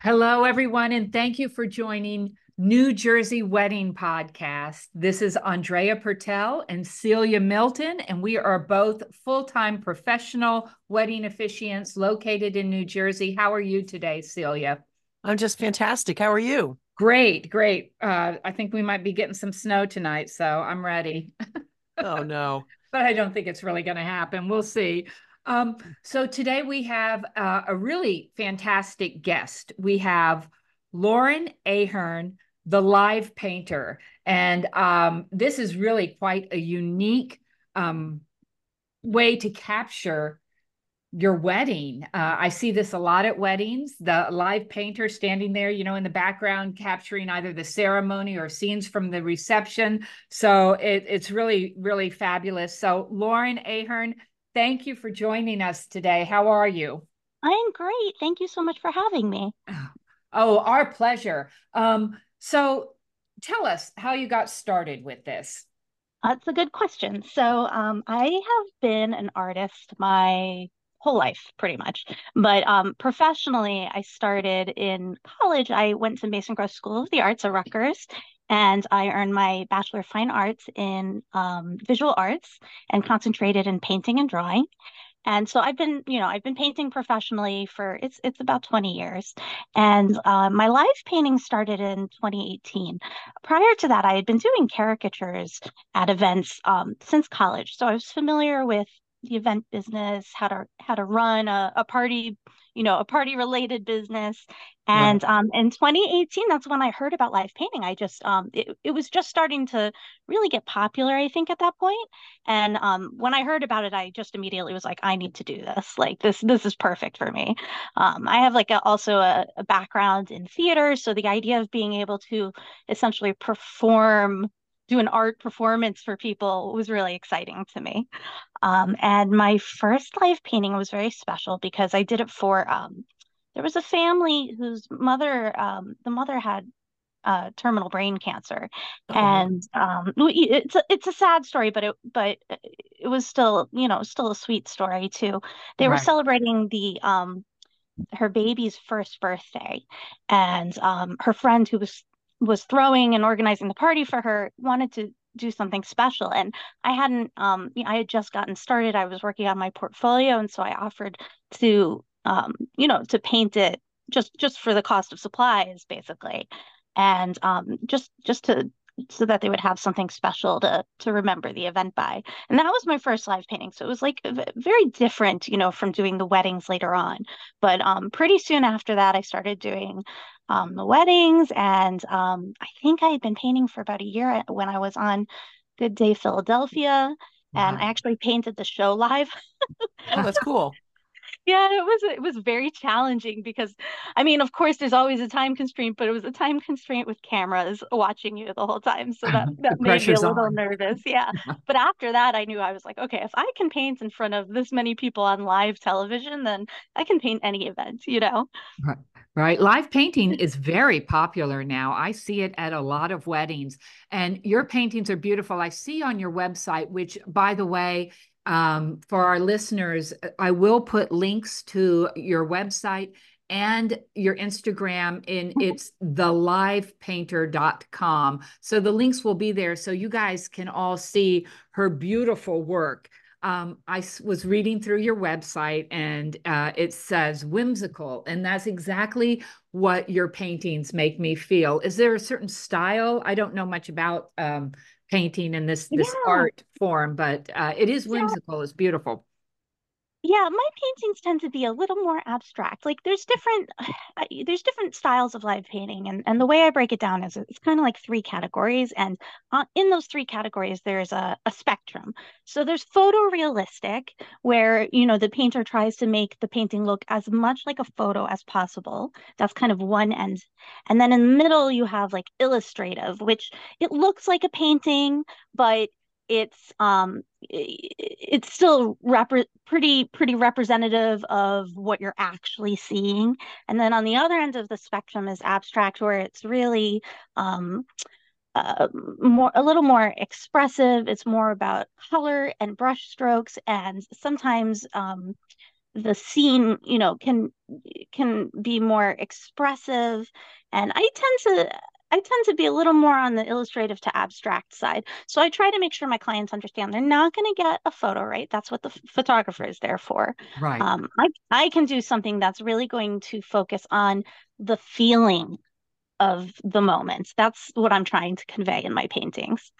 Hello, everyone, and thank you for joining New Jersey Wedding Podcast. This is Andrea Purtell and Celia Milton, and we are both full time professional wedding officiants located in New Jersey. How are you today, Celia? I'm just fantastic. How are you? Great, great. Uh, I think we might be getting some snow tonight, so I'm ready. oh, no. but I don't think it's really going to happen. We'll see. Um, so today we have uh, a really fantastic guest. We have Lauryn Ahearn, the live painter. And um, this is really quite a unique um, way to capture your wedding. Uh, I see this a lot at weddings, the live painter standing there, you know, in the background, capturing either the ceremony or scenes from the reception. So it, it's really, really fabulous. So Lauryn Ahearn, Thank you for joining us today. How are you? I'm great. Thank you so much for having me. Oh, our pleasure. Um, so tell us how you got started with this. That's a good question. So um, I have been an artist my whole life, pretty much. But um, professionally, I started in college. I went to Mason Gross School of the Arts at Rutgers, and I earned my Bachelor of Fine Arts in um, Visual Arts and concentrated in painting and drawing. And so I've been, you know, I've been painting professionally for it's it's about 20 years. And uh, my live painting started in 2018. Prior to that, I had been doing caricatures at events um, since college. So I was familiar with the event business, how to how to run a, a party, you know, a party related business. And right. um, in 2018, that's when I heard about live painting. I just um, it, it was just starting to really get popular, I think, at that point. And um, when I heard about it, I just immediately was like, I need to do this. Like this, this is perfect for me. Um, I have like a, also a, a background in theater, so the idea of being able to essentially perform do an art performance for people was really exciting to me. Um, and my first live painting was very special because I did it for um, there was a family whose mother um, the mother had uh, terminal brain cancer, oh. and um, it's a, it's a sad story, but it but it was still you know still a sweet story too. They right. were celebrating the um her baby's first birthday, and um, her friend who was was throwing and organizing the party for her wanted to do something special and i hadn't um i had just gotten started i was working on my portfolio and so i offered to um you know to paint it just just for the cost of supplies basically and um just just to so that they would have something special to to remember the event by and that was my first live painting so it was like very different you know from doing the weddings later on but um pretty soon after that i started doing um, the weddings. And um, I think I had been painting for about a year when I was on Good Day Philadelphia. And I actually painted the show live. oh, that's cool. Yeah, it was it was very challenging because I mean, of course there's always a time constraint, but it was a time constraint with cameras watching you the whole time. So that, that made me a little on. nervous. Yeah. but after that I knew I was like, okay, if I can paint in front of this many people on live television, then I can paint any event, you know? Right. Right. Live painting is very popular now. I see it at a lot of weddings, and your paintings are beautiful. I see on your website, which, by the way, um, for our listeners, I will put links to your website and your Instagram in it's thelivepainter.com. So the links will be there so you guys can all see her beautiful work um, I was reading through your website and uh, it says whimsical, and that's exactly what your paintings make me feel. Is there a certain style? I don't know much about um, painting in this this yeah. art form, but uh, it is whimsical. It's beautiful yeah my paintings tend to be a little more abstract like there's different there's different styles of live painting and, and the way i break it down is it's kind of like three categories and uh, in those three categories there's a, a spectrum. So there's photorealistic where you know the painter tries to make the painting look as much like a photo as possible. That's kind of one end. And then in the middle you have like illustrative which it looks like a painting but it's um it's still pretty pretty representative of what you're actually seeing and then on the other end of the spectrum is abstract where it's really um uh, more a little more expressive it's more about color and brush strokes and sometimes um the scene, you know, can can be more expressive. And I tend to I tend to be a little more on the illustrative to abstract side. So I try to make sure my clients understand they're not going to get a photo, right? That's what the photographer is there for. Right. Um, I, I can do something that's really going to focus on the feeling of the moment. That's what I'm trying to convey in my paintings.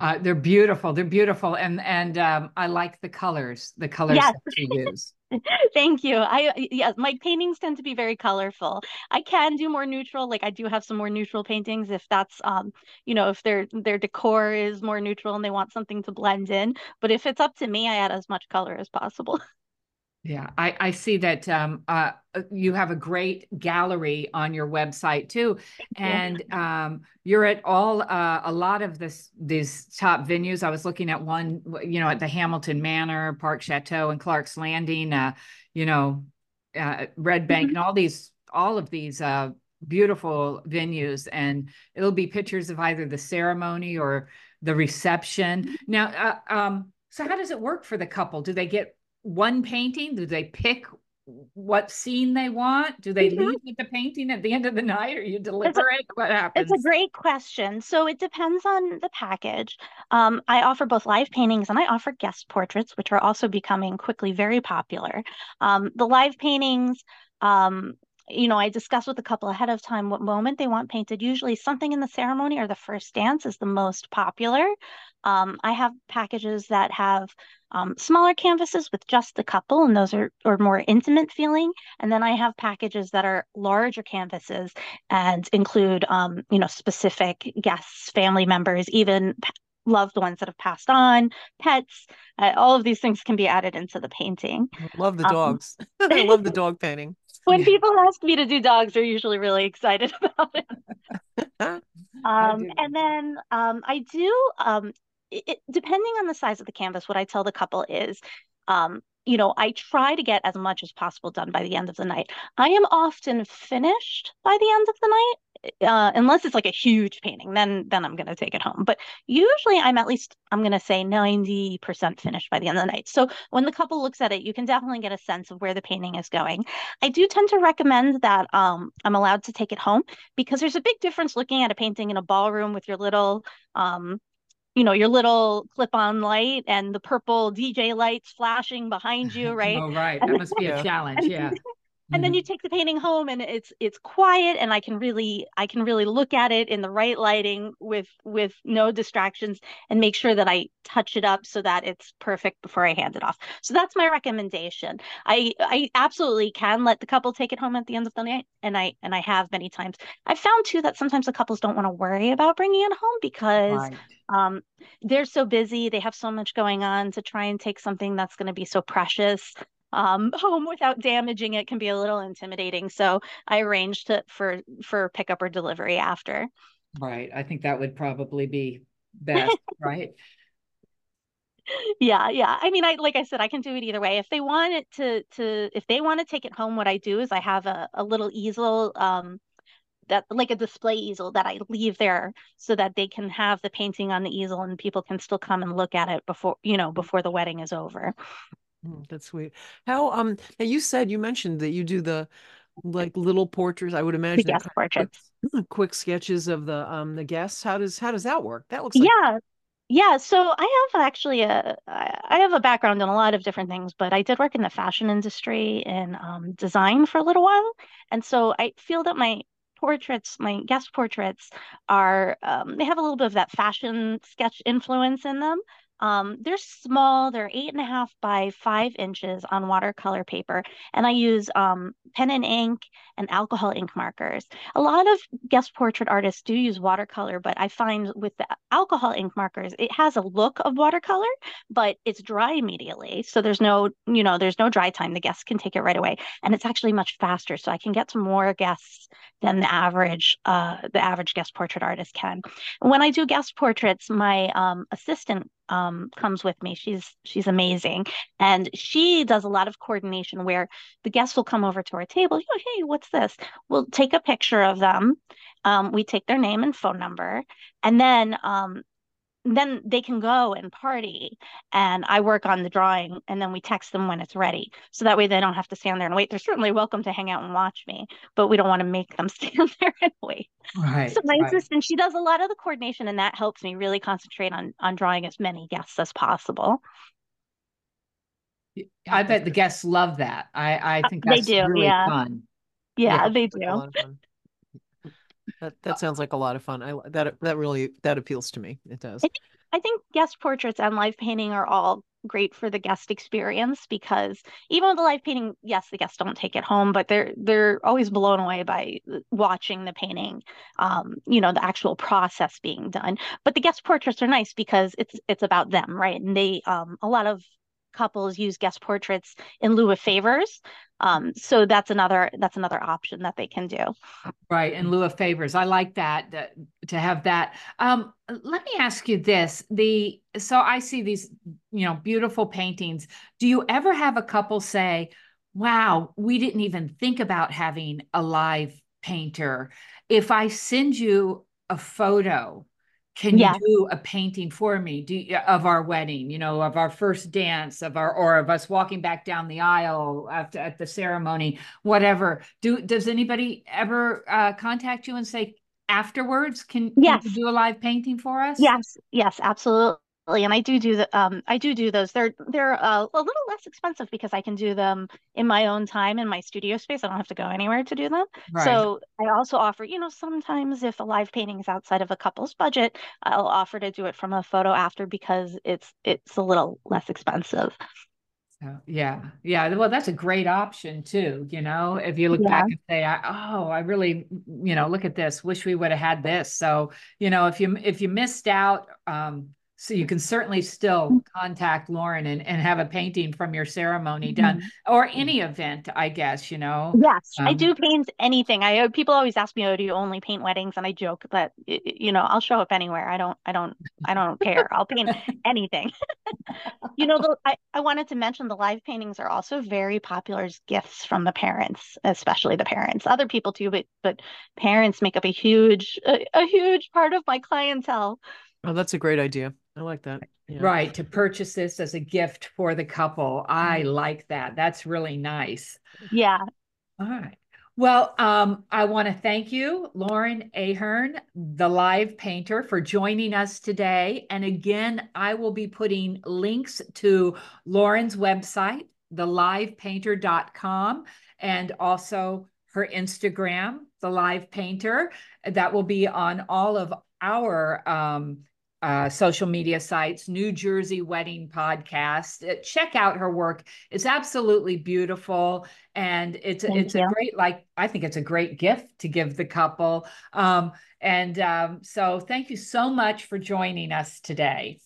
Uh, they're beautiful. They're beautiful, and and um, I like the colors. The colors yes. that you use. Thank you. I yes, my paintings tend to be very colorful. I can do more neutral. Like I do have some more neutral paintings if that's um, you know, if their their decor is more neutral and they want something to blend in. But if it's up to me, I add as much color as possible. Yeah, I, I see that um, uh, uh, you have a great gallery on your website too, and um, you're at all uh, a lot of this these top venues. I was looking at one, you know, at the Hamilton Manor, Park Chateau, and Clark's Landing. Uh, you know, uh, Red Bank, mm-hmm. and all these all of these uh, beautiful venues, and it'll be pictures of either the ceremony or the reception. Mm-hmm. Now, uh, um, so how does it work for the couple? Do they get one painting? Do they pick what scene they want? Do they mm-hmm. leave with the painting at the end of the night or you deliver a, it? What happens? It's a great question. So it depends on the package. Um, I offer both live paintings and I offer guest portraits, which are also becoming quickly very popular. Um, the live paintings, um, you know, I discuss with a couple ahead of time what moment they want painted. Usually, something in the ceremony or the first dance is the most popular. Um, I have packages that have um, smaller canvases with just the couple, and those are, are more intimate feeling. And then I have packages that are larger canvases and include, um, you know, specific guests, family members, even loved ones that have passed on, pets. Uh, all of these things can be added into the painting. Love the um, dogs. I love the dog painting. When people ask me to do dogs, they're usually really excited about it. um, and then um, I do um, it, depending on the size of the canvas, what I tell the couple is, um, you know, I try to get as much as possible done by the end of the night. I am often finished by the end of the night. Uh, unless it's like a huge painting, then then I'm gonna take it home. But usually I'm at least I'm gonna say 90% finished by the end of the night. So when the couple looks at it, you can definitely get a sense of where the painting is going. I do tend to recommend that um, I'm allowed to take it home because there's a big difference looking at a painting in a ballroom with your little um, you know your little clip-on light and the purple DJ lights flashing behind you, right? oh, right. That must be a challenge. Yeah. And then mm-hmm. you take the painting home and it's it's quiet and i can really i can really look at it in the right lighting with with no distractions and make sure that i touch it up so that it's perfect before i hand it off so that's my recommendation i i absolutely can let the couple take it home at the end of the night and i and i have many times i've found too that sometimes the couples don't want to worry about bringing it home because right. um, they're so busy they have so much going on to try and take something that's going to be so precious um, home without damaging it can be a little intimidating. So I arranged it for for pickup or delivery after. Right. I think that would probably be best, right? yeah yeah i mean i like i said i can do it either way if they want it to to if they want to take it home what i do is i have a, a little easel um that like a display easel that i leave there so that they can have the painting on the easel and people can still come and look at it before you know before the wedding is over Mm, that's sweet. How um now you said you mentioned that you do the like little portraits. I would imagine yes, portraits. Quick, quick, sketches of the um the guests. How does how does that work? That looks like yeah. Yeah, so I have actually a I have a background in a lot of different things, but I did work in the fashion industry and um, design for a little while, and so I feel that my portraits, my guest portraits, are um, they have a little bit of that fashion sketch influence in them, um, they're small, they're eight and a half by five inches on watercolor paper. And I use um, pen and ink and alcohol ink markers. A lot of guest portrait artists do use watercolor, but I find with the alcohol ink markers, it has a look of watercolor, but it's dry immediately. So there's no, you know, there's no dry time. The guests can take it right away. And it's actually much faster. So I can get to more guests than the average, uh, the average guest portrait artist can. When I do guest portraits, my um, assistant um, comes with me. She's she's amazing, and she does a lot of coordination where the guests will come over to our table. You know, hey, what's this? We'll take a picture of them. Um, we take their name and phone number, and then um, then they can go and party and I work on the drawing and then we text them when it's ready. So that way they don't have to stand there and wait. They're certainly welcome to hang out and watch me, but we don't want to make them stand there and wait. Right. So my right. assistant, she does a lot of the coordination and that helps me really concentrate on on drawing as many guests as possible. I bet the guests love that. I I think Uh, they do, really yeah. fun. Yeah, Yeah, they do. Of fun. That that sounds like a lot of fun. I that that really that appeals to me. It does. I think guest portraits and live painting are all great for the guest experience because even with the live painting, yes, the guests don't take it home, but they're they're always blown away by watching the painting, um, you know, the actual process being done. But the guest portraits are nice because it's it's about them, right? And they um a lot of couples use guest portraits in lieu of favors. Um, so that's another that's another option that they can do. Right, in lieu of favors. I like that, to have that. Um, let me ask you this. The so I see these, you know, beautiful paintings. Do you ever have a couple say, "Wow, we didn't even think about having a live painter. If I send you a photo, can you do a painting for me do you, of our wedding, you know, of our first dance, of our or of us walking back down the aisle after at the ceremony, whatever. Do does anybody ever uh, contact you and say afterwards, can, can Yes. you do a live painting for us? Yes, yes, absolutely. And I do do the um I do do those. They're they're uh, a little less expensive because I can do them in my own time in my studio space. I don't have to go anywhere to do them. Right. So I also offer, you know, sometimes if a live painting is outside of a couple's budget, I'll offer to do it from a photo after because it's it's a little less expensive. So, yeah, yeah. Well, that's a great option too. You know, if you look Yeah. back and say, I, "Oh, I really, you know, look at this. Wish we would have had this." So, you know, if you if you missed out, um, so you can certainly still mm. contact Lauryn and and have a painting from your ceremony done mm-hmm. or any event, I guess. You know. Yes, I Um, do paint anything. I uh, people always ask me, "Oh, do you only paint weddings?" And I joke that y- y- you know I'll show up anywhere. I don't, I don't, I don't care. I'll paint anything. You know, the, I I wanted to mention the live paintings are also very popular as gifts from the parents, especially the parents. Other people too, but but parents make up a huge a, a huge part of my clientele. Oh, that's a great idea. I like that. Yeah. Right, to purchase this as a gift for the couple. I like that. That's really nice. Yeah, All right. Well, um, I want to thank you, Lauryn Ahearn, the live painter, for joining us today. And again, I will be putting links to Lauryn's website, thelivepainter.com, and also her Instagram, The Live Painter. That will be on all of our um, uh, social media sites, New Jersey Wedding Podcast. Uh, check out her work. It's absolutely beautiful, and it's Thank it's a great like I think it's a great gift to give the couple. Um, and um, so, thank you so much for joining us today.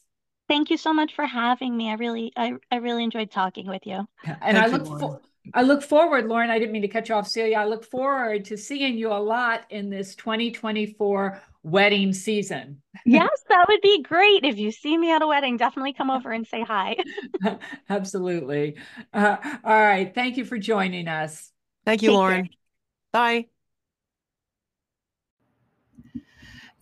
thank you so much for having me. I really, I, I really enjoyed talking with you. And Thank I you, look Lauryn. for. I look forward, Lauryn. I didn't mean to cut you off, Celia. I look forward to seeing you a lot in this 2024 wedding season. Yes, that would be great. If you see me at a wedding, definitely come over and say hi. Absolutely. Uh, all right. Thank you for joining us. Thank you, Take care. Lauryn. Bye.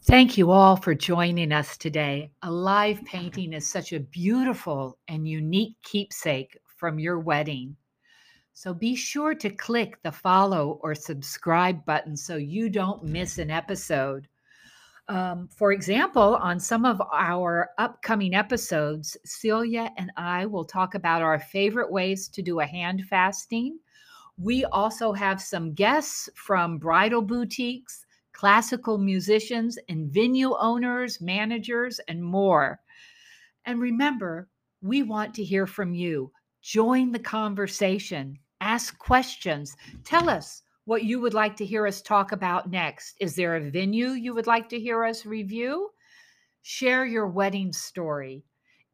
Thank you all for joining us today. A live painting is such a beautiful and unique keepsake from your wedding. So be sure to click the follow or subscribe button so you don't miss an episode. Um, for example, on some of our upcoming episodes, Celia and I will talk about our favorite ways to do a hand fasting. We also have some guests from bridal boutiques, classical musicians, and venue owners, managers, and more. And remember, we want to hear from you. Join the conversation, ask questions, tell us what you would like to hear us talk about next. Is there a venue you would like to hear us review? Share your wedding story.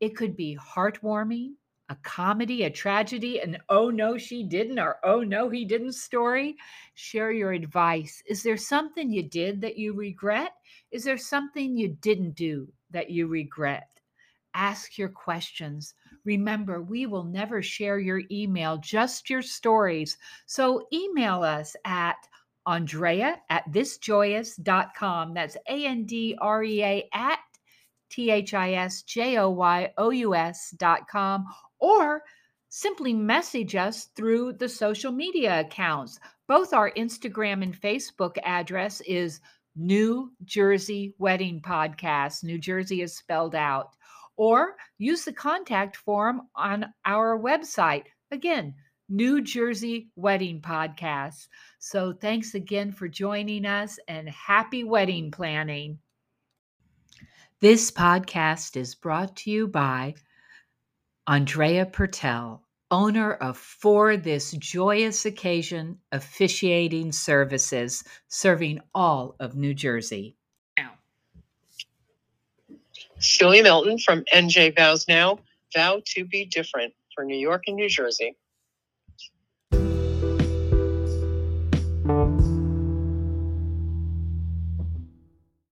It could be heartwarming, a comedy, a tragedy, an oh no, she didn't, or oh no, he didn't story. Share your advice. Is there something you did that you regret? Is there something you didn't do that you regret? Ask your questions. Remember, we will never share your email, just your stories. So email us at Andrea at thisjoyous.com. That's A N D R E A at T H I S J O Y O U S dot com, or simply message us through the social media accounts. Both our Instagram and Facebook address is New Jersey Wedding Podcast. New Jersey is spelled out. Or use the contact form on our website. Again, New Jersey Wedding Podcast. So thanks again for joining us and happy wedding planning. This podcast is brought to you by Andrea Purtell, owner of For This Joyous Occasion Officiating Services, serving all of New Jersey. Celia Milton from NJ Vows Now, Vow to Be Different for New York and New Jersey.